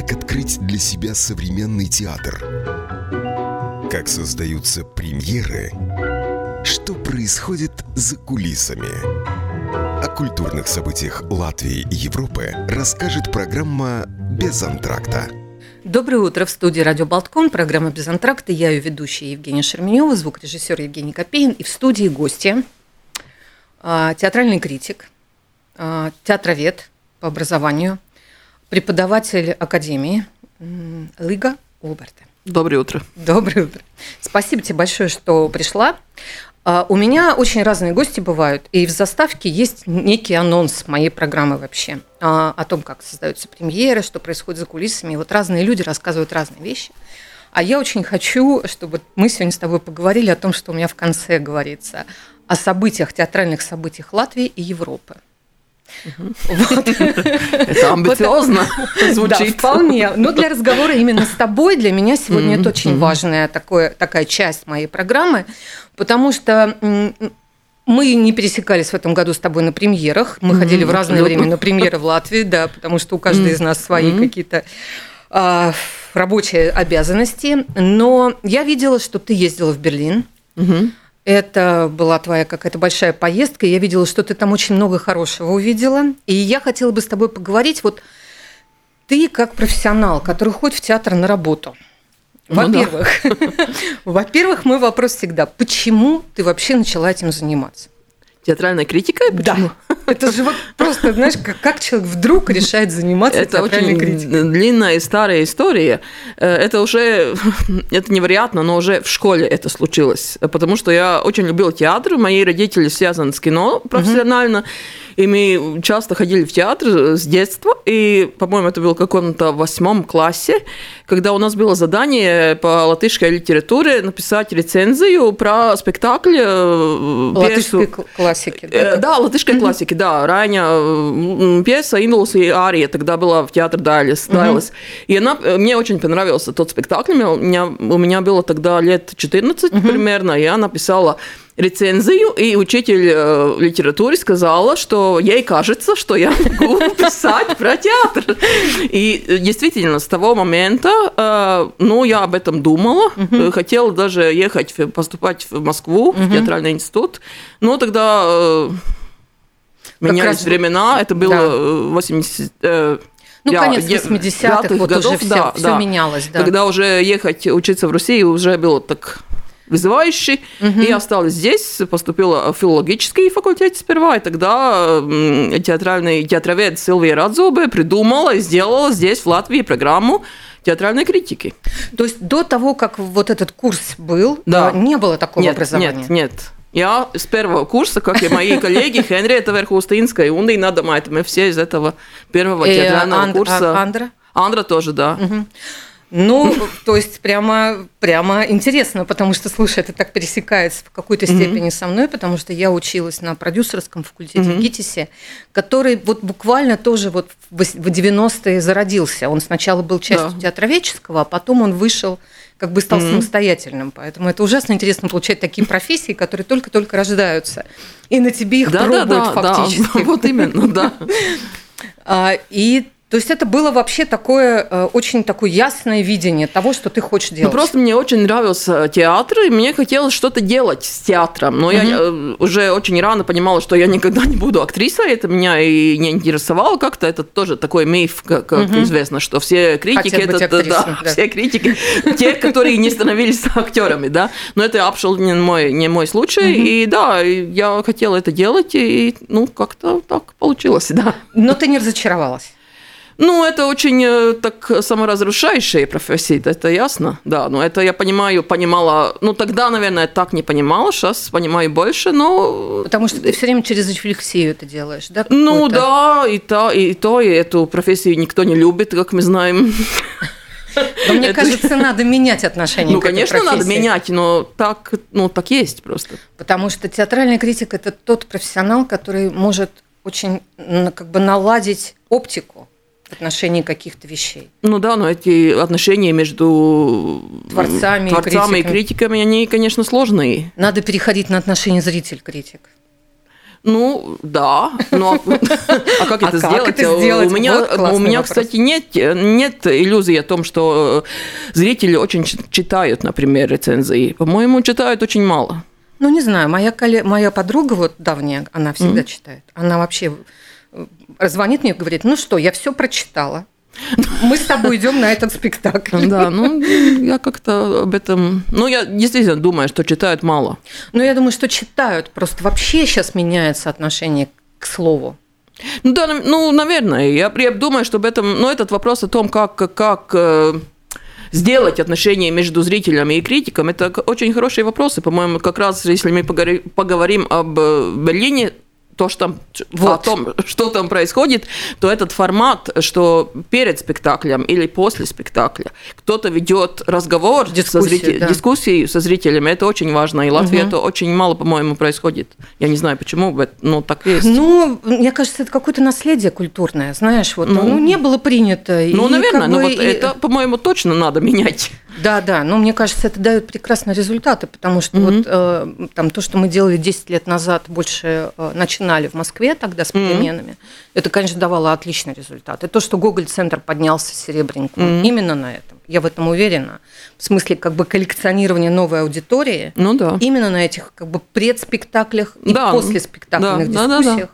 как открыть для себя современный театр, как создаются премьеры, что происходит за кулисами. О культурных событиях Латвии и Европы расскажет программа «Без антракта». Доброе утро в студии «Радио Болтком», программа «Без антракта». Я ее ведущая Евгения Шерменева, звукорежиссер Евгений Копеин. И в студии гости а, театральный критик, а, театровед по образованию, преподаватель Академии Лига Улберта. Доброе утро. Доброе утро. Спасибо тебе большое, что пришла. А, у меня очень разные гости бывают, и в заставке есть некий анонс моей программы вообще а, о том, как создаются премьеры, что происходит за кулисами. И вот разные люди рассказывают разные вещи. А я очень хочу, чтобы мы сегодня с тобой поговорили о том, что у меня в конце говорится, о событиях, театральных событиях Латвии и Европы. Это амбициозно звучит. Да, вполне. Но для разговора именно с тобой для меня сегодня это очень важная такая часть моей программы, потому что мы не пересекались в этом году с тобой на премьерах. Мы ходили в разное время на премьеры в Латвии, да, потому что у каждой из нас свои какие-то а, рабочие обязанности. Но я видела, что ты ездила в Берлин. Это была твоя какая-то большая поездка. Я видела, что ты там очень много хорошего увидела. И я хотела бы с тобой поговорить. Вот ты как профессионал, который ходит в театр на работу. Во-первых, ну, да. во-первых, мой вопрос всегда: почему ты вообще начала этим заниматься? Театральная критика? Почему? Да. Это же вот просто, знаешь, как, как человек вдруг решает заниматься это театральной очень критикой. длинная и старая история. Э, это уже, это невероятно, но уже в школе это случилось. Потому что я очень любила театр, мои родители связаны с кино профессионально. Угу. И мы часто ходили в театр с детства, и, по-моему, это было в каком-то восьмом классе, когда у нас было задание по латышской литературе написать рецензию про спектакль э, Латышской пьесу. классики. Да, э, да латышской mm-hmm. классики, да. Ранее пьеса «Индулус и Ария» тогда была в театр Дайлис. Mm-hmm. И она, э, мне очень понравился тот спектакль. У меня, у меня было тогда лет 14 mm-hmm. примерно, и я написала рецензию, и учитель э, литературы сказала, что ей кажется, что я могу писать про театр. И э, действительно, с того момента, э, ну, я об этом думала, uh хотела даже ехать, поступать в Москву, uh в театральный институт, но тогда э, менялись времена, это было да. 80... Э, ну, я, конец 80-х, вот годов, уже все, да, все да. менялось. Да. Когда уже ехать учиться в России уже было так вызывающий, угу. и осталась здесь, поступила в филологический факультет сперва, и тогда театральный театровед Силвия Радзубе придумала и сделала здесь, в Латвии, программу театральной критики. То есть до того, как вот этот курс был, да. не было такого нет, образования? Нет, нет. Я с первого курса, как и мои коллеги, Хенриета Верхустинская и Унда Надамайт, мы все из этого первого э, театрального курса. Андра? Андра тоже, да. Угу. Ну, то есть прямо, прямо интересно, потому что, слушай, это так пересекается в какой-то степени mm-hmm. со мной, потому что я училась на продюсерском факультете mm-hmm. в ГИТИСе, который вот буквально тоже вот в 90-е зародился. Он сначала был частью да. театроведческого, а потом он вышел как бы стал mm-hmm. самостоятельным. Поэтому это ужасно интересно получать такие профессии, которые только-только рождаются. И на тебе их да, пробуют да, да, фактически. Да, вот именно, да. А, и то есть это было вообще такое э, очень такое ясное видение того, что ты хочешь делать. Ну, просто мне очень нравился театр, и мне хотелось что-то делать с театром. Но угу. я э, уже очень рано понимала, что я никогда не буду актрисой. Это меня и не интересовало как-то. Это тоже такой миф, как, как угу. известно, что все критики это да, да, все критики, те, которые не становились актерами, да. Но это абсолютно не мой не мой случай. И да, я хотела это делать, и ну как-то так получилось, да. Но ты не разочаровалась. Ну, это очень э, так саморазрушающая профессия, это ясно, да. Но это я понимаю, понимала, ну тогда, наверное, так не понимала, сейчас понимаю больше, но... Потому что ты все время через рефлексию это делаешь, да? Ну да, и то, и то, и эту профессию никто не любит, как мы знаем. Но мне кажется, надо менять отношение ну, к конечно, надо менять, но так, ну, так есть просто. Потому что театральный критик – это тот профессионал, который может очень как бы наладить оптику в отношении каких-то вещей. Ну да, но эти отношения между творцами, творцами и, критиками. и критиками, они, конечно, сложные. Надо переходить на отношения зритель-критик. Ну, да, но а как А это как сделать? У меня, у кстати, нет, нет иллюзии о том, что э, зрители очень читают, например, рецензии. По-моему, читают очень мало. Ну, не знаю, моя, колле- моя подруга, вот давняя, она всегда читает. Она вообще звонит мне и говорит, ну что, я все прочитала. Мы с тобой идем на этот спектакль. Да, ну, я как-то об этом... Ну, я действительно думаю, что читают мало. Ну, я думаю, что читают. Просто вообще сейчас меняется отношение к слову. Ну, да, ну, наверное. Я, я думаю, что об этом... Ну, этот вопрос о том, как, как э, сделать отношения между зрителями и критиком, это очень хорошие вопросы. По-моему, как раз если мы поговорим об э, Берлине, то, что там, Вот. о том, что там происходит, то этот формат, что перед спектаклем или после спектакля кто-то ведет разговор, со Дискуссию, зритель- да. дискуссию со зрителями, это очень важно. И в Латвии Мгм. это очень мало, по-моему, происходит. Я не знаю, почему, но так есть. Ну, мне кажется, это какое-то наследие культурное, знаешь, вот, ну, Ну, не было принято. Ну, и наверное, как но бы вот и- это, по-моему, точно надо менять. Да, да, но мне кажется, это дает прекрасные результаты, потому что Мгм. вот э, там то, что мы делали 10 лет назад, больше э, начинали в Москве тогда с переменами, это, конечно, давало отличный результат. И то, что Гоголь-центр поднялся серебреньким, Мгм. именно на этом, я в этом уверена, в смысле как бы коллекционирования новой аудитории, Ну да. именно на этих как бы предспектаклях и Да, после спектакльных да, да, да, да.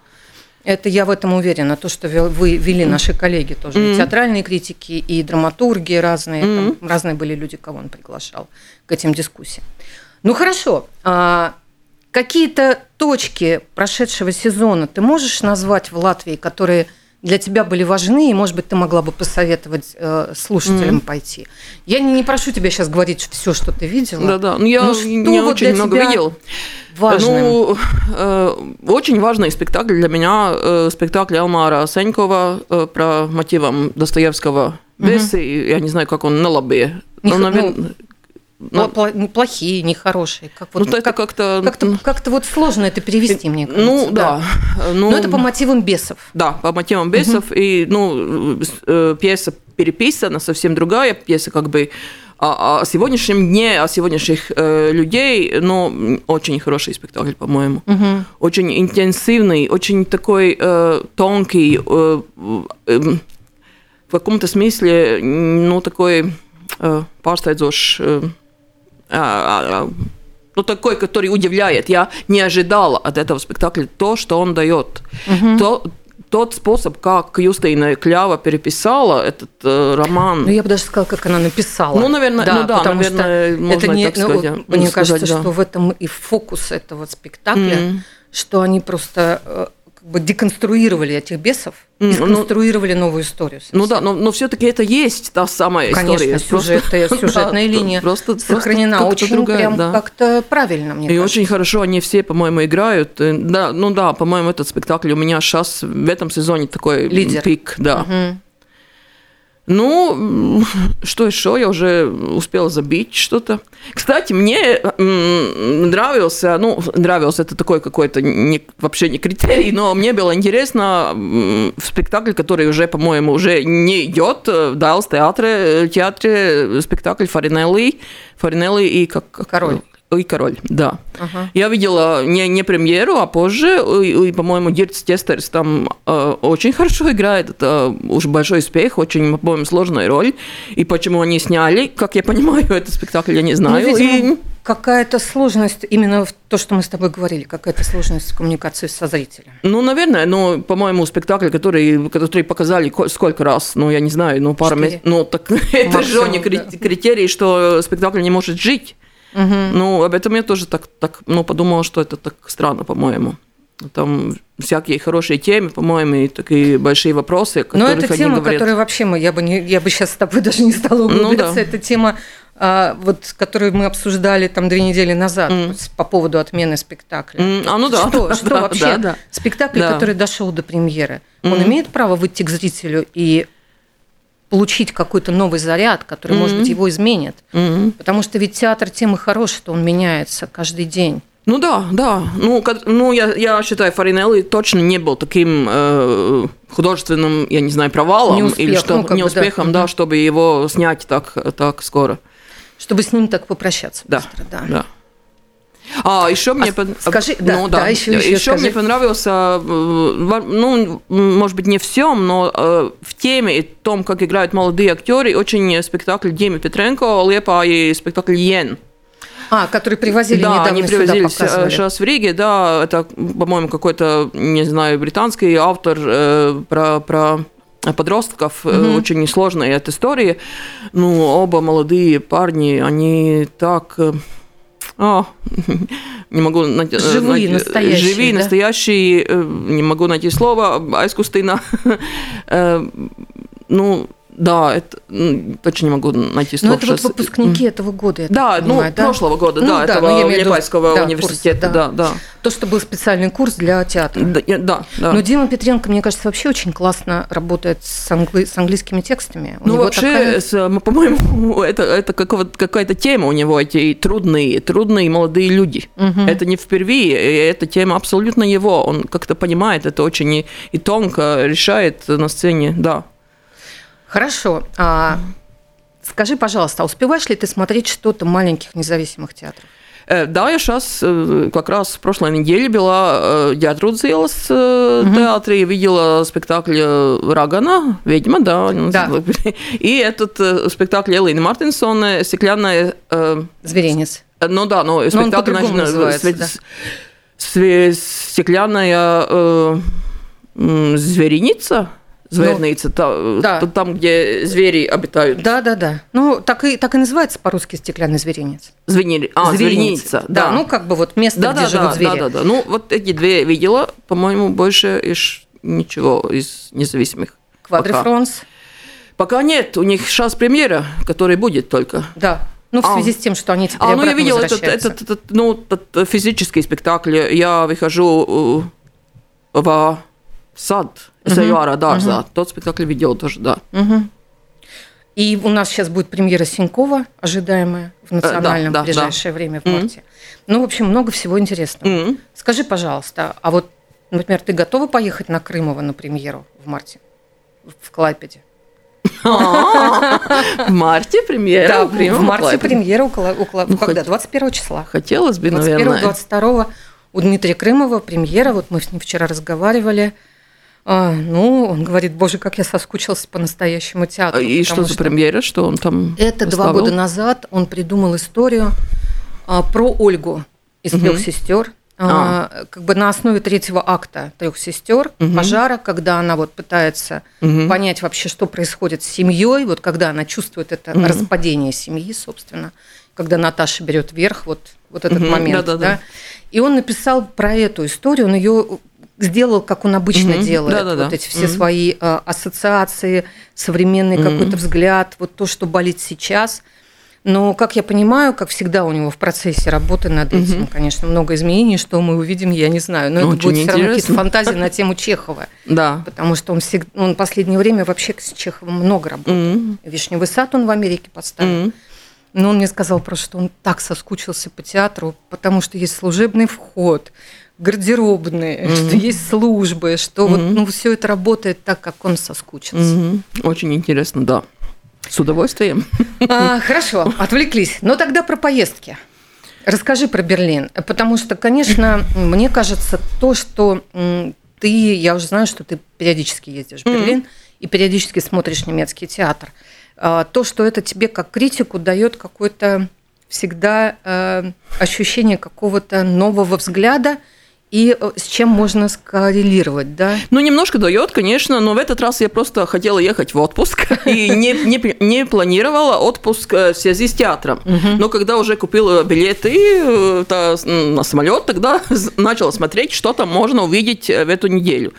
Это я в этом уверена. То, что вы вели наши коллеги тоже, и Мгм. театральные критики, и драматурги разные, Мгм. там разные были люди, кого он приглашал к этим дискуссиям. Ну хорошо, а какие-то точки прошедшего сезона ты можешь назвать в Латвии, которые для тебя были важны, и, может быть, ты могла бы посоветовать э, слушателям Мгм. пойти. Я не, не прошу тебя сейчас говорить все, что ты видела. Да-да. Ну, я Ну, что не вот очень много видел. Важным. Ну, э, очень важный спектакль для меня, э, спектакль Элмара Сенькова э, про мотивом Достоевского. Бесы, и я не знаю, как он на лобе. Ну, наверное, Пла- пла- неплохие, нехорошие. Как вот, ну, это как- как-то... как-то, как-то вот сложно это перевести, мне кажется. Ну, да. Ну, Но это по мотивам бесов. Да, по мотивам бесов. И, ну, э, пьеса переписана, совсем другая пьеса, как бы о, о сегодняшнем дне, о сегодняшних э, людей, но очень хороший спектакль, по-моему. Очень интенсивный, очень такой э, тонкий, э, э, в каком-то смысле, ну, такой э, pārsteidzošs, а, а, ну, такой, который удивляет. Я не ожидала от этого спектакля то, что он дает. То, тот способ, как Юстина Клява переписала этот э, роман. Ну, я бы даже сказала, как она написала. Ну, наверное, ну да, потому наверное, что можно это не, так ну, сказать, Мне сказать, кажется, да. что в этом и фокус этого спектакля, Мгм. что они просто э, бы деконструировали этих бесов и М, ну- новую историю. Ну совсем. да, но, но все-таки это есть та самая Конечно, история. сюжет, Просто- сюжетная да, линия просто, сохранена просто очень другая, прям да. как-то правильно, мне И кажется. очень хорошо они все, по-моему, играют. И Да, ну да, по-моему, этот спектакль у меня сейчас в этом сезоне такой Лидер. пик, да. Ну, что еще? Я уже успела забить что-то. Кстати, мне нравился, ну, нравился это такой какой-то не, вообще не критерий, но мне было интересно в спектакль, который уже, по-моему, уже не идет э, в Дайлес театре, театре спектакль Фаринелли, Фаринелли и как- Король. И король, да. Ага. Я видела не, не премьеру, а позже, и, и, по-моему, Гиртс Кестерис там э, очень хорошо играет, это уж большой успех, очень, по-моему, сложная роль. И почему они сняли, как я понимаю, этот спектакль, я не Ну, знаю. видимо, И- какая-то сложность, именно в то, что мы с тобой говорили, какая-то сложность в коммуникации со зрителем. ну, наверное, ну, по-моему, спектакль, который, который показали ко- сколько раз, ну, я не знаю, ну, пару месяцев. Ну, так это же не да. критерий, что спектакль не может жить. Мгм. Ну, об этом я тоже так, так ну, подумала, что это так странно, по-моему. Там всякие хорошие темы, по-моему, и такие большие вопросы, о Но которых это они тема, говорят. которая вообще мы, я бы, не, я бы сейчас с тобой даже не стала Ну углубляться. да. Это тема, а, вот, которую мы обсуждали там две недели назад с- по поводу отмены спектакля. М, А, ну да. Что, да, что да, вообще да, да. спектакль, Да. который дошел до премьеры, он Мгм. имеет право выйти к зрителю и получить какой-то новый заряд, который, может Мгм. быть, его изменит. Мгм. Потому что ведь театр тем и хорош, что он меняется каждый день. Ну да, да. Ну, ну я, я считаю, Фаринелли точно не был таким э, художественным, я не знаю, провалом Неуспех, или что, ну, бы, да. неуспехом, да, Мгм. чтобы его снять так, так скоро. Чтобы с ним так попрощаться Да, быстро, да. да. А, еще а мне... Скажи, да, ну, да. да еще, еще, еще мне понравился, ну, может быть, не всем, но в теме и том, как играют молодые актеры, очень спектакль Димы Петренко, Лепа и спектакль «Йен». А, который привозили да, недавно они привозили сюда сейчас в Риге, да, это, по-моему, какой-то, не знаю, британский автор э, про, про подростков, угу. очень сложная эта история. Ну, оба молодые парни, они так... Э, а, не могу найти... Живые, найти, настоящие. Живые, да? настоящие, не могу найти слово, айскустина. ну, да, это ну, точно не могу найти слов. Но это вот выпускники этого года, я Да, ну, понимаю, да? прошлого года, ну, да, да, этого да, университета, курс, да. да, да. То, что был специальный курс для театра. Да, да, да. Но Дима Петренко, мне кажется, вообще очень классно работает с, англи... с английскими текстами. У ну, вообще, такая... по-моему, это, это какая-то тема у него, эти трудные, трудные молодые люди. Угу. Это не впервые, эта тема абсолютно его. Он как-то понимает это очень и, и тонко решает на сцене, да. Хорошо. А, скажи, пожалуйста, а успеваешь ли ты смотреть что-то маленьких независимых театров? Э, да, я сейчас э, как раз в прошлой неделе была в Дятрудзилас угу. театре, видела спектакль Рагана, «Ведьма», да. да. И этот спектакль Эллины Мартинсона «Стеклянная...» Зверинец. Ну да, но спектакль... Но он называется, да. «Стеклянная звериница», Зверница, ну, да. там, где звери обитают. Да, да, да. Ну, так и, так и называется по-русски стеклянный зверинец. Звенели. А, зверница. Да, да, ну как бы вот место, да, где да, живут да, звери. Да, да, да. Ну, вот эти две видела, по-моему, больше из ничего из независимых. Квадрифронс? Пока. пока нет, у них сейчас премьера, которая будет только. Да. Ну, в связи а. с тем, что они теперь А, ну, я видела этот, этот, этот, ну, этот физический спектакль. Я выхожу э, в сад Саюара Дарза. Угу. Тот спектакль видел тоже, да. Угу. И у нас сейчас будет премьера Синькова, ожидаемая в национальном да, да, в ближайшее да. время в марте. mm Ну, в общем, много всего интересного. mm Скажи, пожалуйста, а вот, например, ты готова поехать на Крымова на премьеру в марте в Клайпеде? В марте премьера? Да, в марте премьера ну, когда? 21 числа. Хотелось бы, наверное. 21-22 у Дмитрия Крымова премьера. Вот мы с ним вчера разговаривали. А, ну, он говорит, боже, как я соскучился по настоящему театру. И что за что премьера, что он там Это два года назад он придумал историю а, про Ольгу из угу. трех сестер. А. а. как бы на основе третьего акта трех сестер угу. пожара, когда она вот пытается угу. понять вообще, что происходит с семьей, вот когда она чувствует это угу. распадение семьи, собственно, когда Наташа берет верх, вот вот этот угу. момент, да, да, да. И он написал про эту историю, он ее сделал, как он обычно mm-hmm. делает. Да, да, вот да. эти все mm-hmm. свои э, ассоциации, современный mm-hmm. какой-то взгляд, вот то, что болит сейчас. Но, как я понимаю, как всегда у него в процессе работы над mm-hmm. этим, конечно, много изменений, что мы увидим, я не знаю. Но Очень это будет все равно какие-то фантазии на тему Чехова. Да. Потому что он, всегда, он в последнее время вообще с Чеховым много работал. Mm-hmm. Вишневый сад он в Америке поставил. Mm-hmm. Но он мне сказал просто, что он так соскучился по театру, потому что есть служебный вход, гардеробные, mm-hmm. что есть службы, что mm-hmm. вот ну, все это работает так, как он соскучился. Mm-hmm. Очень интересно, да. С удовольствием. А, хорошо, отвлеклись. Но тогда про поездки. Расскажи про Берлин, потому что, конечно, мне кажется, то, что ты, я уже знаю, что ты периодически ездишь в Берлин mm-hmm. и периодически смотришь немецкий театр, а, то, что это тебе как критику дает какое-то всегда э, ощущение какого-то нового взгляда и э, с чем можно скоррелировать, да? Ну, немножко дает, конечно, но в этот раз я просто хотела ехать в отпуск и не, не, не планировала отпуск э, в связи с театром. Но когда уже купила билеты э, на самолет, тогда начала смотреть, что там можно увидеть в эту неделю.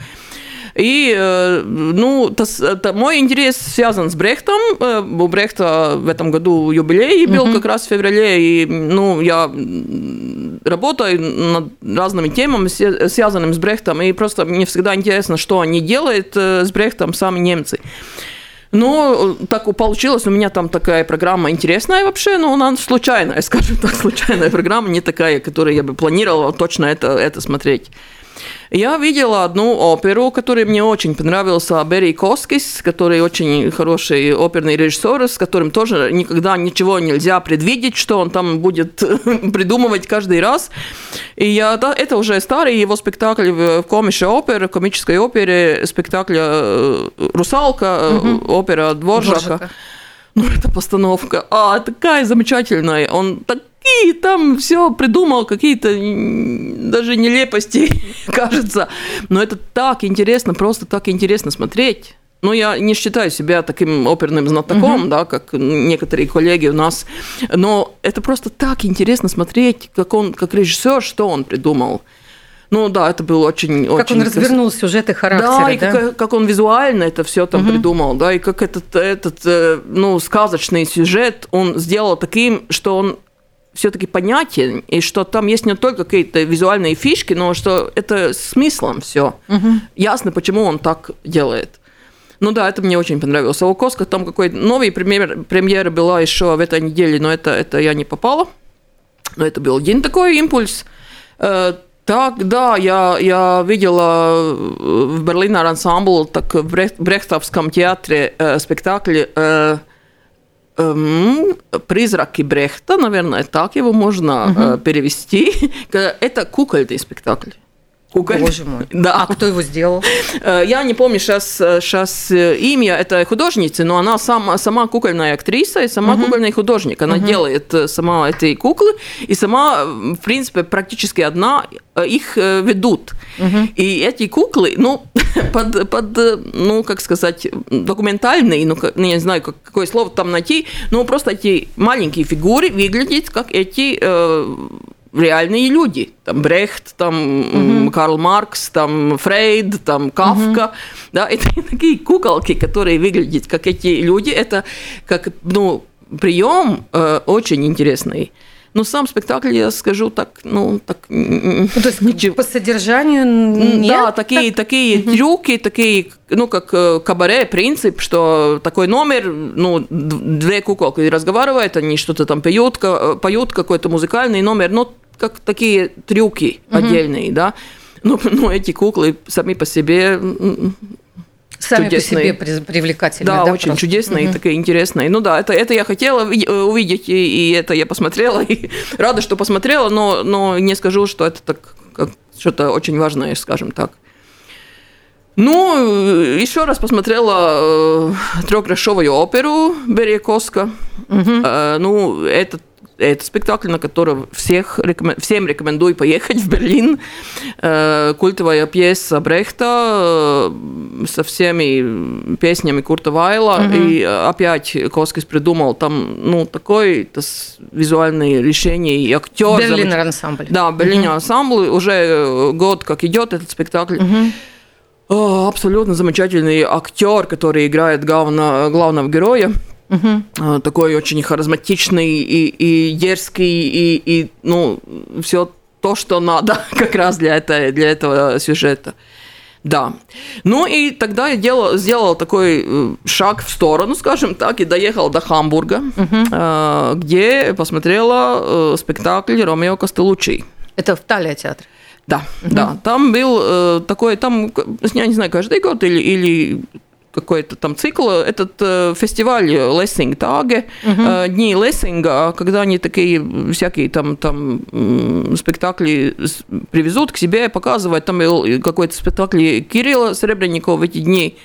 И, ну, то, то, мой интерес связан с Брехтом. У Брехта в этом году юбилей был mm-hmm. как раз в феврале, и, ну, я работаю над разными темами, связанными с Брехтом, и просто мне всегда интересно, что они делают с Брехтом сами немцы. Ну, так получилось, у меня там такая программа интересная вообще, но она случайная, скажем так, случайная программа, не такая, которую я бы планировала точно это, это смотреть. Я видела одну оперу, которая мне очень понравился, Берри Коскис, который очень хороший оперный режиссер, с которым тоже никогда ничего нельзя предвидеть, что он там будет придумывать каждый раз. И я, да, это уже старый его спектакль в комише оперы, комической опере, спектакля э, «Русалка», угу. опера Дворжака. Дворжака. Ну, эта постановка, а, такая замечательная. Он так и там все придумал, какие-то даже нелепости, кажется. Но это так интересно, просто так интересно смотреть. Ну, я не считаю себя таким оперным знатоком, угу. да, как некоторые коллеги у нас, но это просто так интересно смотреть, как он, как режиссер, что он придумал. Ну да, это был очень... Как очень он развернул сюжет и характер. Да, и да? Как, как он визуально это все там угу. придумал, да, и как этот, этот, э, ну, сказочный сюжет он сделал таким, что он все-таки понятен, и что там есть не только какие-то визуальные фишки, но что это смыслом все. Угу. Ясно, почему он так делает. Ну да, это мне очень понравилось. А у Коска там какой-то новый премьер, премьера была еще в этой неделе, но это, это я не попала. Но это был один такой импульс. Э, так, да, я, я видела в Берлинер ансамбл, так в Брехтовском театре э, спектакль э, Эм, призраки Брехта, наверное, так его можно угу. перевести. Это кукольный спектакль. Куколь. Боже мой. Да. А кто его сделал? Э, я не помню сейчас, сейчас имя этой художницы, но она сама, сама кукольная актриса и сама угу. кукольный художник. Она угу. делает сама эти куклы и сама, в принципе, практически одна их ведут. Угу. И эти куклы, ну, под, под, ну, как сказать, документальные, ну, ну, я не знаю, как, какое слово там найти, но просто эти маленькие фигуры выглядят как эти э, реальные люди. Там Брехт, там угу. Карл Маркс, там Фрейд, там Кавка. Угу. Да, это такие куколки, которые выглядят как эти люди. Это как, ну, прием э, очень интересный. Но сам спектакль, я скажу так, ну, так... Ну, то есть ничего. по содержанию нет? Да, такие, так? такие угу. трюки, такие, ну, как э, кабаре, принцип, что такой номер, ну, две куколки разговаривают, они что-то там поют, э, поют какой-то музыкальный номер, ну, как такие трюки угу. отдельные, да. Ну, ну, эти куклы сами по себе Сами чудесные. по себе привлекательные. Да, да очень просто. чудесные, угу. такие интересные. Ну да, это, это я хотела э, увидеть, и, и это я посмотрела, и рада, что посмотрела, но, но не скажу, что это так, что-то очень важное, скажем так. Ну, еще раз посмотрела э, трехгрошовую оперу Берия Коска. Угу. Э, ну, этот это спектакль, на который всех, всем рекомендую поехать в Берлин. Э, культовая пьеса Брехта э, со всеми песнями Курта Вайла. Угу. И опять Коскис придумал там ну, такое визуальное решение. И актер... Берлинер ансамбль. Да, Берлинер угу. ансамбль. Уже год как идет этот спектакль. Угу. О, абсолютно замечательный актер, который играет главного, главного героя. Угу. Такой очень харизматичный и, и дерзкий, и, и ну, все то, что надо как раз для, это, для этого сюжета. Да. Ну и тогда я делал, сделал такой э, шаг в сторону, скажем так, и доехал до Хамбурга, угу. где посмотрела э, спектакль Ромео Костелучи. Это в Талия театре? Да, угу. да. Там был такой, там, я не знаю, каждый год или, или какой-то там цикл, этот э, фестиваль Лессинг Таге, угу. э, дни Лессинга, когда они такие всякие там, там спектакли привезут к себе, показывают, там какой-то спектакль Кирилла Серебренникова в эти дни,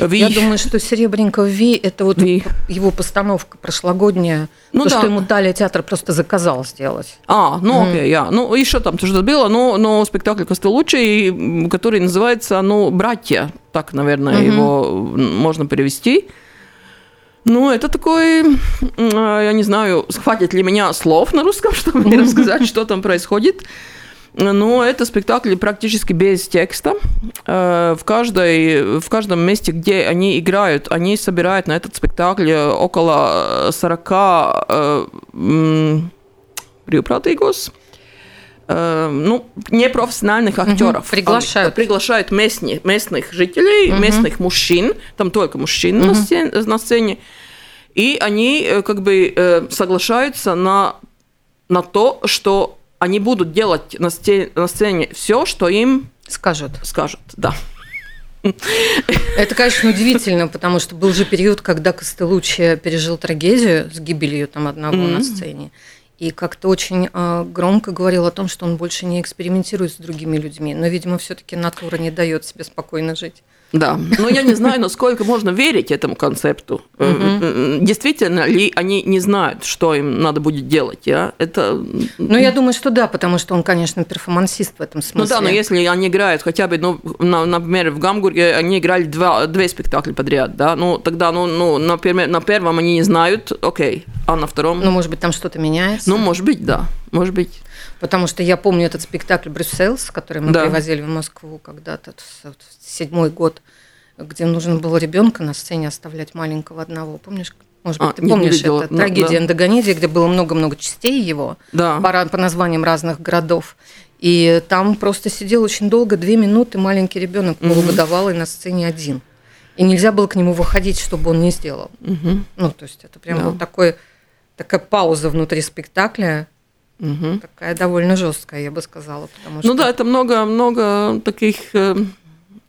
Ви. Я думаю, что Серебренников Ви – это вот Ви. его постановка прошлогодняя, ну, то, да. что ему Талия театр просто заказал сделать. А, ну mm. окей, я. Ну, еще там что-то было, но, но спектакль Костелучи, который называется, ну, «Братья», так, наверное, mm-hmm. его можно перевести. Ну, это такой, я не знаю, хватит ли меня слов на русском, чтобы рассказать, что там происходит. Но это спектакли практически без текста. Э, в, каждой, в каждом месте, где они играют, они собирают на этот спектакль около 40 брīvprātīgos, э, ну, непрофессиональных актеров. Угу, приглашают. Приглашают местных, местных жителей, угу. местных мужчин, там только мужчин угу. на, сцене, на сцене. И они э, как бы соглашаются на, на то, что они будут делать на сцене, на сцене все, что им скажут. Скажут, да. Это, конечно, удивительно, потому что был же период, когда Костелуччи пережил трагедию с гибелью там одного mm-hmm. на сцене. И как-то очень э, громко говорил о том, что он больше не экспериментирует с другими людьми. Но, видимо, все-таки натура не дает себе спокойно жить. Да, но я не знаю, насколько можно верить этому концепту. Угу. Действительно ли они не знают, что им надо будет делать? Я Это... Ну, я думаю, что да, потому что он, конечно, перформансист в этом смысле. Ну да, но если они играют хотя бы, ну, на, например, в Гамбурге они играли два, две спектакля подряд, да, ну, тогда, ну, ну например, на первом они не знают, окей, а на втором... Ну, может быть, там что-то меняется? Ну, может быть, да, может быть. Потому что я помню этот спектакль «Брюссельс», который мы да. привозили в Москву когда-то, седьмой год, где нужно было ребенка на сцене оставлять маленького одного. Помнишь? Может быть, а, ты помнишь видела, это? Трагедия да. Где было много-много частей его да. по, по названиям разных городов. И там просто сидел очень долго, две минуты, маленький ребенок полугодовалый на сцене один. И нельзя было к нему выходить, чтобы он не сделал. Угу. Ну, то есть это прям да. вот такой, такая пауза внутри спектакля, Угу. Такая довольно жесткая, я бы сказала. Потому ну что... Ну да, это много-много таких э,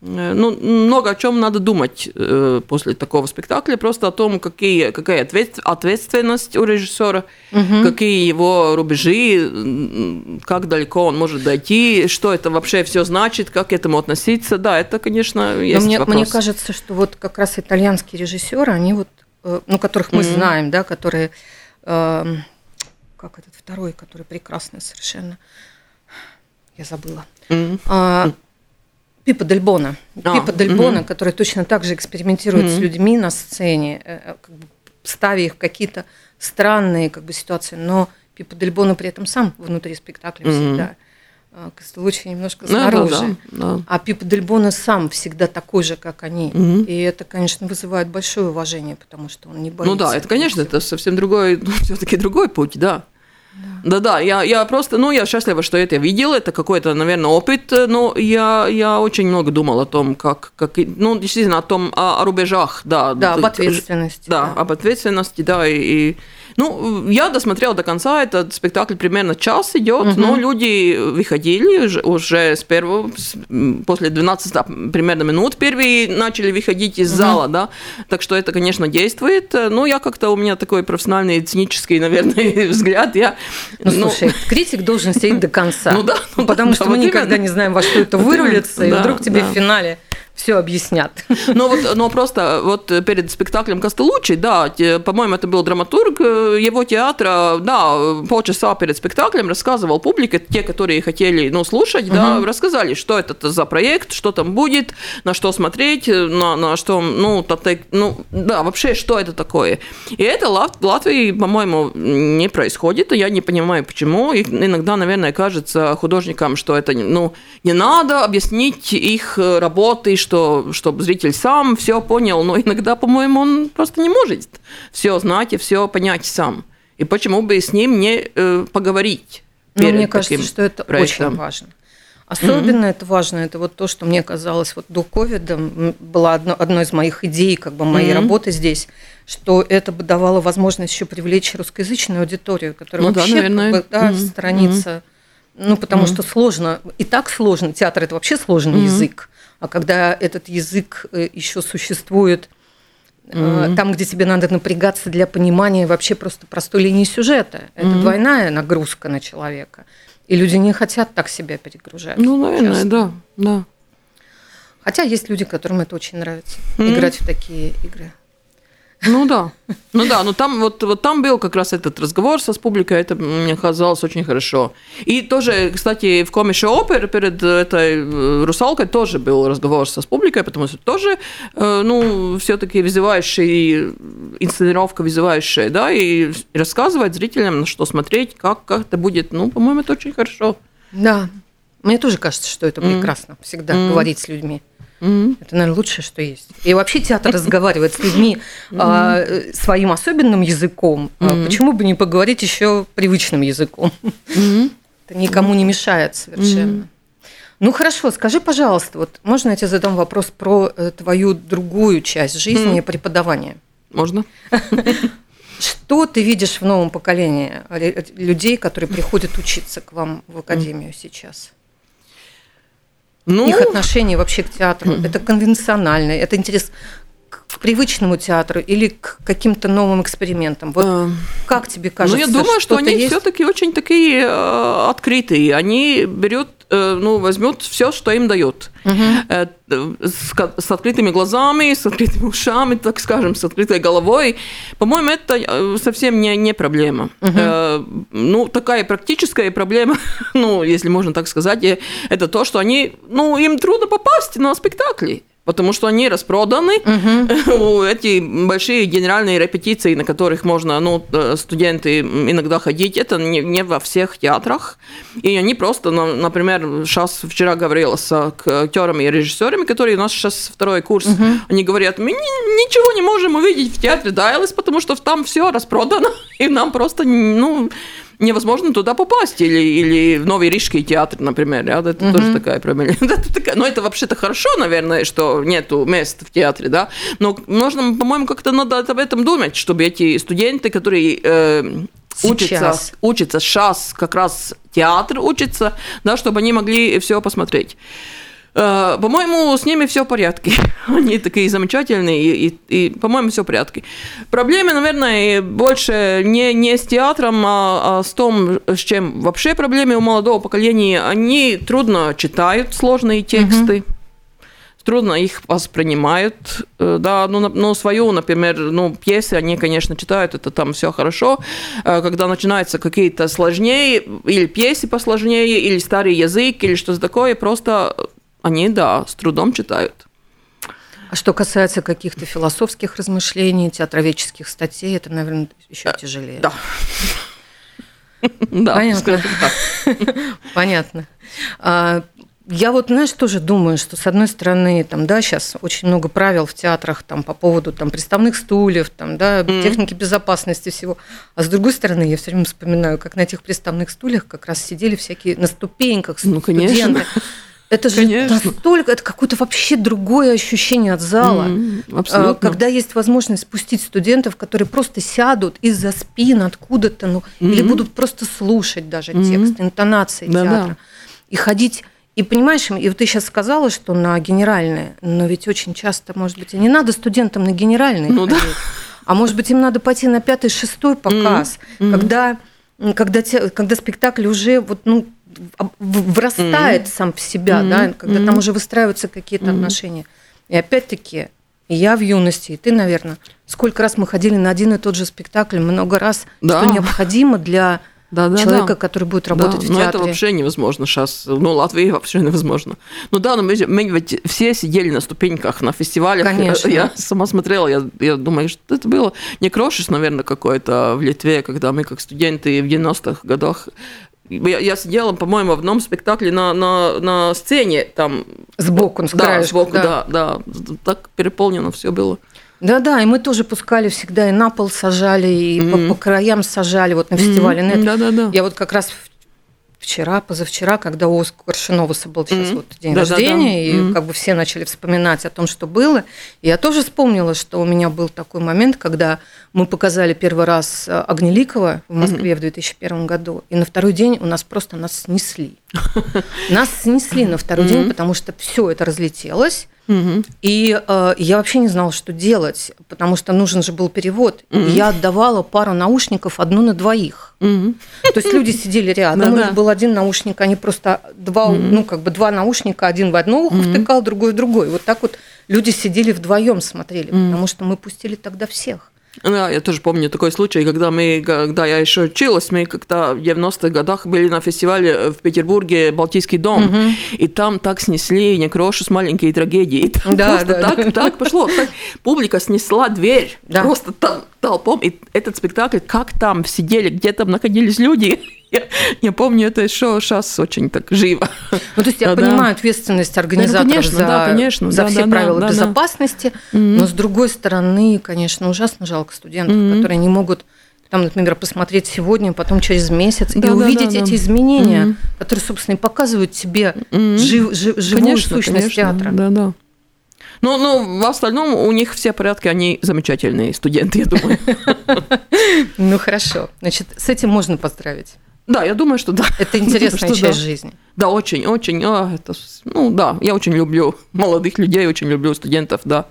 Э, ну, много о чем надо думать э, после такого спектакля, просто о том, какие, какая ответственность у режиссера, угу. какие его рубежи, как далеко он может дойти, что это вообще все значит, как к этому относиться. Да, это, конечно, есть Но мне, вопрос. мне кажется, что вот как раз итальянские режиссеры, они вот, э, ну, которых мы угу. знаем, да, которые, как этот второй, который прекрасный совершенно, я забыла. А, Пипа Дель Бона. А, Пипа Дель Бона, угу. который точно так же экспериментирует угу. с людьми на сцене, э, э, как бы ставя их в какие-то странные как бы, ситуации, но Пипа Дель Бона при этом сам внутри спектакля угу. всегда. А, Костелучи немножко снаружи. Да, да, да. А Пипа Дель Бона сам всегда такой же, как они. Угу. И это, конечно, вызывает большое уважение, потому что он не боится. Ну да, это, конечно, это совсем другой, ну, все-таки другой путь, да. Да-да, я, я просто, ну, я счастлива, что это видел, это какой-то, наверное, опыт, но я, я очень много думал о том, как, как ну, действительно, о том, о, о рубежах, да. Да, об ответственности. Да, да. об ответственности, да, и, и ну, я досмотрела до конца, этот спектакль примерно час идет, угу. но люди выходили уже, уже с первого, после 12 примерно минут первые начали выходить из угу. зала, да, так что это, конечно, действует, ну, я как-то, у меня такой профессиональный, цинический, наверное, взгляд, я... Ну, ну, слушай, критик должен сидеть до конца, ну, да, ну, потому да, что да, мы вот никогда именно. не знаем, во что это вырулится, и вдруг тебе в финале все объяснят. Но вот, но просто вот перед спектаклем Костелучи, да, по-моему, это был драматург э, его театра, да, полчаса перед спектаклем рассказывал публике, те, которые хотели, ну, слушать, угу. да, рассказали, что это за проект, что там будет, на что смотреть, на, на что, ну, татек, ну, да, вообще, что это такое. И это в Латвии, по-моему, не происходит, и я не понимаю, почему. И иногда, наверное, кажется художникам, что это, ну, не надо объяснить их работы, что, чтобы зритель сам все понял, но иногда, по-моему, он просто не может все знать и все понять сам. И почему бы с ним не э, поговорить? Ну, мне кажется, что это проектом. очень важно. Особенно mm-hmm. это важно, это вот то, что мне казалось вот до ковида, была одно, одной из моих идей, как бы моей mm-hmm. работы здесь, что это бы давало возможность еще привлечь русскоязычную аудиторию, которая ну, вообще да, наверное. Как бы, да, mm-hmm. сторонится, mm-hmm. ну потому mm-hmm. что сложно, и так сложно, театр это вообще сложный mm-hmm. язык, а когда этот язык э, еще существует mm-hmm. там, где тебе надо напрягаться для понимания вообще просто простой линии сюжета, это mm-hmm. двойная нагрузка на человека. И люди не хотят так себя перегружать. Ну, наверное, часто. да, да. Хотя есть люди, которым это очень нравится, mm-hmm. играть в такие игры. Ну да, ну да, но там вот, вот там был как раз этот разговор со с публикой, это мне казалось очень хорошо. И тоже, кстати, в Комише Опер перед этой э, «Русалкой» тоже был разговор со с публикой, потому что тоже, э, ну, все-таки вызывающий, инсценировка вызывающая, да, и рассказывать зрителям, на что смотреть, как, как это будет, ну, по-моему, это очень хорошо. Да, мне тоже кажется, что это прекрасно, mm. всегда mm. говорить с людьми. Mm-hmm. Это, наверное, лучшее, что есть. И вообще театр разговаривает с людьми а, своим особенным языком. Mm-hmm. Почему бы не поговорить еще привычным языком? Mm-hmm. Это никому не мешает совершенно. Mm-hmm. Ну хорошо, скажи, пожалуйста, вот можно я тебе задам вопрос про э, твою другую часть жизни mm-hmm. преподавания? Можно. Что ты видишь в новом поколении людей, которые приходят учиться к вам в академию сейчас? Ну, их отношение вообще к театру. Это конвенциональное, это интерес к привычному театру или к каким-то новым экспериментам? Вот э, как тебе кажется? Ну, я думаю, что они все-таки очень такие э, открытые. Они берут ну, возьмет все, что им дают. Угу. С, с открытыми глазами, с открытыми ушами, так скажем, с открытой головой. По-моему, это э, совсем не, не проблема. Угу. Ну, такая практическая проблема, ну, если можно так сказать, это то, что они, ну, им трудно попасть на спектакли потому что они распроданы. Угу. Эти большие генеральные репетиции, на которых можно, ну, э, студенты иногда ходить, это не, не во всех театрах. И они просто, например, сейчас вчера говорила с актерами и режиссерами, которые у нас сейчас второй курс, угу. они говорят, мы ничего не можем увидеть в театре Дайлес, потому что там все распродано, и нам просто, ну, невозможно туда попасть. Или, или в Новый Рижский театр, например. Да? Это угу. тоже такая проблема. Но это вообще-то хорошо, наверное, что нету мест в театре, да. Но можно, по-моему, как-то надо об этом думать, чтобы эти студенты, которые э, учатся, учатся сейчас как раз театр учится, да, чтобы они могли все посмотреть. Э, по-моему, с ними все в порядке. Они такие замечательные, и, и, и по-моему, все в порядке. Проблемы, наверное, больше не, не с театром, а, а с том, с чем вообще проблемы у молодого поколения. Они трудно читают сложные тексты. Угу трудно их воспринимают, э, да, ну, ну, свою, например, ну, пьесы они, конечно, читают, это там все хорошо, э, когда начинаются какие-то сложнее, или пьесы посложнее, или старый язык, или что-то такое, просто они, да, с трудом читают. А что касается каких-то философских размышлений, театроведческих статей, это, наверное, еще э, тяжелее. Да. Да, понятно. Понятно. А, я вот, знаешь, тоже думаю, что с одной стороны, там, да, сейчас очень много правил в театрах там по поводу там приставных стульев, там, да, mm. техники безопасности всего. А с другой стороны, я все время вспоминаю, как на этих приставных стульях как раз сидели всякие на ступеньках ну, студенты. Конечно. Это же Конечно. настолько, это какое-то вообще другое ощущение от зала. Mm, абсолютно. Когда есть возможность спустить студентов, которые просто сядут из-за спин откуда-то, ну, mm-hmm. или будут просто слушать даже mm-hmm. текст, интонации да, театра. Да. И ходить и понимаешь, и вот ты сейчас сказала, что на генеральные, но ведь очень часто, может быть, и не надо студентам на генеральные ну, ходить, да. а может быть, им надо пойти на пятый, шестой показ, mm-hmm. когда, когда, те, когда спектакль уже вот, ну, врастает mm-hmm. сам в себя, mm-hmm. да, когда mm-hmm. там уже выстраиваются какие-то mm-hmm. отношения. И опять-таки, я в юности, и ты, наверное, сколько раз мы ходили на один и тот же спектакль, много раз, да. что необходимо для да, да, человека, да. который будет работать да, в театре. Ну, это вообще невозможно сейчас. Ну, Латвии вообще невозможно. Ну да, но мы, мы ведь все сидели на ступеньках на фестивалях. Конечно. Я сама смотрела, я, я думаю, что это было не Крошис, наверное, какой-то в Литве, когда мы как студенты в 90-х годах я, я сидела, по-моему, в одном спектакле на, на, на сцене там. Сбоку, с Да, сбоку, да. да, да. Так переполнено все было. Да-да, и мы тоже пускали всегда и на пол сажали, и mm-hmm. по, по краям сажали вот на фестивале mm-hmm. Да-да-да. Я вот как раз вчера, позавчера, когда у Коршиноваса был сейчас mm-hmm. вот день да, рождения, да, да. и mm-hmm. как бы все начали вспоминать о том, что было. И я тоже вспомнила, что у меня был такой момент, когда мы показали первый раз э, Огнеликова в Москве mm-hmm. в 2001 году, и на второй день у нас просто нас снесли. Нас снесли на второй день, потому что все это разлетелось. Угу. И э, я вообще не знала, что делать, потому что нужен же был перевод. Угу. Я отдавала пару наушников одну на двоих. Угу. То есть люди сидели рядом, у них был один наушник, они просто два, угу. ну как бы два наушника, один в одно ухо угу. втыкал, другой в другой. Вот так вот люди сидели вдвоем смотрели, угу. потому что мы пустили тогда всех. Да, я тоже помню такой случай, когда мы, когда я еще училась, мы как-то в 90-х годах были на фестивале в Петербурге «Балтийский дом», угу. и там так снесли некроши с маленькие трагедии. И там да, просто да, так, да. так пошло. Так, публика снесла дверь, да. просто там толпом, и этот спектакль, как там сидели, где там находились люди, я, я помню это еще сейчас очень так живо. Ну, то есть я да, понимаю ответственность организаторов ну, конечно, за, да, конечно, за да, все да, правила да, безопасности, да. но с другой стороны, конечно, ужасно жалко студентов, mm-hmm. которые не могут там, например, посмотреть сегодня, потом через месяц да, и да, увидеть да, да. эти изменения, mm-hmm. которые, собственно, и показывают тебе mm-hmm. жив, жив, живую конечно, сущность конечно. театра. Да, да. Ну, ну, в остальном у них все порядки, они замечательные студенты, я думаю. Ну, хорошо. Значит, с этим можно поздравить. Да, я думаю, что да. Это интересная часть да. жизни. Да, очень, очень. А, это, ну да, я очень люблю молодых людей, очень люблю студентов, да.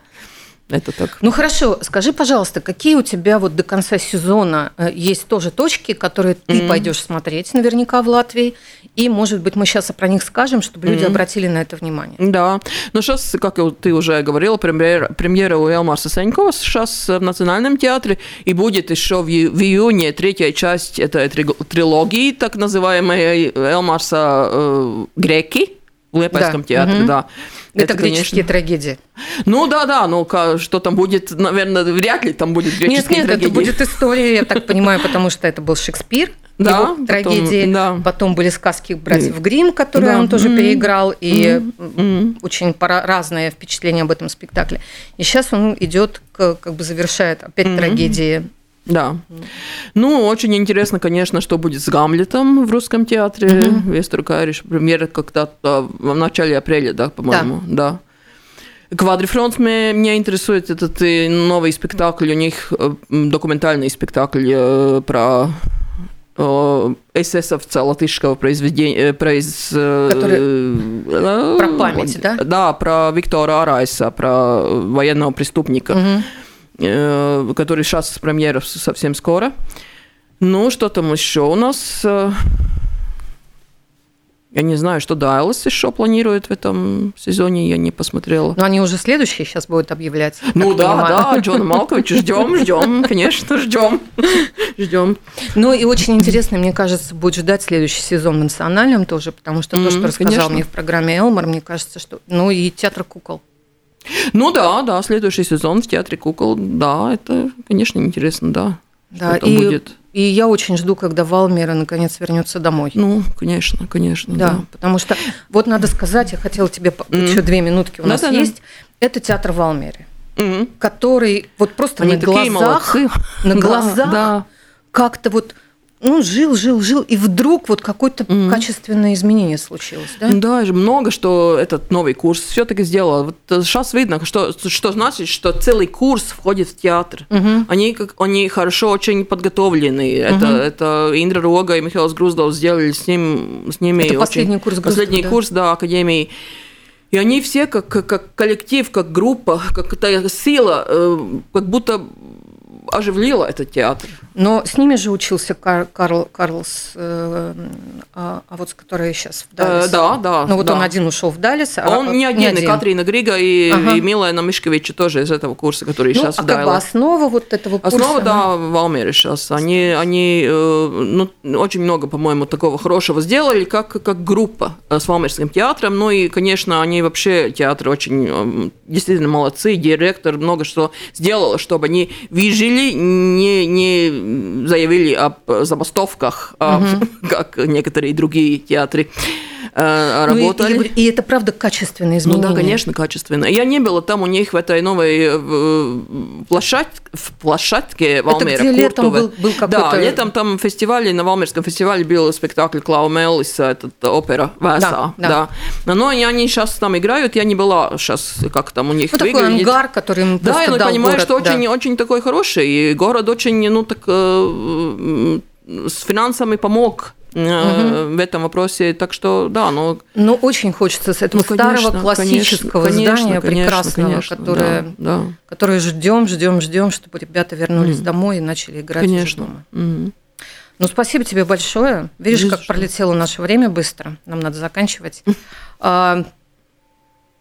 Это так. Ну хорошо, скажи, пожалуйста, какие у тебя вот до конца сезона э, есть тоже точки, которые ты mm-hmm. пойдешь смотреть наверняка в Латвии, и, может быть, мы сейчас про них скажем, чтобы люди mm-hmm. обратили на это внимание. Да, ну сейчас, как ты уже говорила, премьера, премьера у Элмарса Сенькова сейчас в Национальном театре, и будет еще в, в июне третья часть этой трилогии, так называемой Элмарса э, «Греки», в Лепойском да. театре, угу. да. Это, это греческие конечно... трагедии. Ну да, да, ну что там будет, наверное, вряд ли там будет греческие нет, нет, трагедии. это будет история, я так понимаю, потому что это был Шекспир, да, его потом, трагедии. Да. Потом были сказки братьев Грим, которые да. он тоже mm-hmm. переиграл, и mm-hmm. очень пора- разное впечатление об этом спектакле. И сейчас он идет, как бы завершает опять mm-hmm. трагедии да. Ну, очень интересно, конечно, что будет с Гамлетом в русском театре. Mm-hmm. Вестер Кайриш, премьера когда-то в начале апреля, да, по-моему, да. да. Квадрифронт меня интересует этот э, новый спектакль, у них э, документальный спектакль э, про эсэсовца латышского произведения, произ... Который... про память, да? Да, про Виктора Арайса, про военного преступника. Угу который сейчас с премьеров совсем скоро. Ну, что там еще у нас? Э, я не знаю, что Дайлас еще планирует в этом сезоне, я не посмотрела. Но они уже следующие сейчас будут объявлять. Ну да, понимаю. да, Джона Малковича ждем, ждем, конечно, ждем, ждем. Ну и очень интересно, мне кажется, будет ждать следующий сезон в национальном тоже, потому что то, что рассказал мне в программе Элмар, мне кажется, что, ну и театр кукол. Ну да, да, следующий сезон в театре кукол, да, это, конечно, интересно, да. Да, и, будет. и я очень жду, когда Валмера наконец вернется домой. Ну, конечно, конечно. Да, да. потому что вот надо сказать, я хотела тебе mm. еще две минутки у нас да, есть. Да. Это театр Валмеры, mm. который вот просто Они на глазах, на глазах да. как-то вот ну, жил, жил, жил, и вдруг вот какое-то mm-hmm. качественное изменение случилось, да? Да, много что этот новый курс все-таки сделал. Вот сейчас э, видно, что, что значит, что целый курс входит в театр. Mm-hmm. Они, как, они хорошо очень подготовлены. Mm-hmm. Это, это Индра Рога и Михаил Груздов сделали с, ним, с ними это последний очень, курс Груздов, Последний да? курс, да, Академии. И они все как, как коллектив, как группа, как такая сила, э, как будто оживлила этот театр. Но с ними же учился Кар Карл Карлс, э, а, а вот с которой сейчас в Далис. Э, да, да. Ну вот да. он один ушел в Далис. А он не один, не один. и Катрина Грига, и, ага. и Милана Мишковича тоже из этого курса, который ну, сейчас а в Далис. Как бы основа вот этого курса? Основа, да, в Алмере сейчас. Они, они э, ну, очень много, по-моему, такого хорошего сделали, как, как группа с Валмерским театром. Ну и, конечно, они вообще, театр очень действительно молодцы, директор много что сделал, чтобы они выжили, не, не заявили об забастовках, угу. как некоторые другие театры работали. Ну, и, и, и это правда качественные изменения? Ну да, конечно, качественно. Я не была там у них в этой новой площадь, в площадке Валмера. Это где летом был, был какой-то... Да, летом там фестивале, на Валмерском фестивале был спектакль Клау Меллиса, этот опера Веса. Да, да. да. Но они, сейчас там играют, я не была сейчас, как там у них ну, выглядит. такой ангар, который им Да, я понимаю, город, что да. очень, очень такой хороший, и город очень, ну так, э, с финансами помог угу. в этом вопросе. Так что, да, но... Ну, очень хочется с этого ну, конечно, старого классического конечно, здания конечно, прекрасного, конечно, которое, да, да. которое ждем, ждем, ждем, чтобы ребята вернулись угу. домой и начали играть конечно. дома. Угу. Ну, спасибо тебе большое. Видишь, Видишь, как пролетело наше время быстро. Нам надо заканчивать.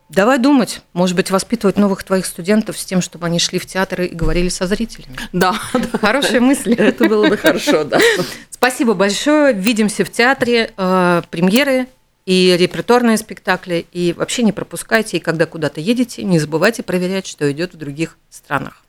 Давай думать, может быть, воспитывать новых твоих студентов с тем, чтобы они шли в театры и говорили со зрителями. Да. Хорошая мысль. Это было бы хорошо, да. Спасибо большое. Видимся в театре. Э, премьеры и репертуарные спектакли. И вообще не пропускайте. И когда куда-то едете, не забывайте проверять, что идет в других странах.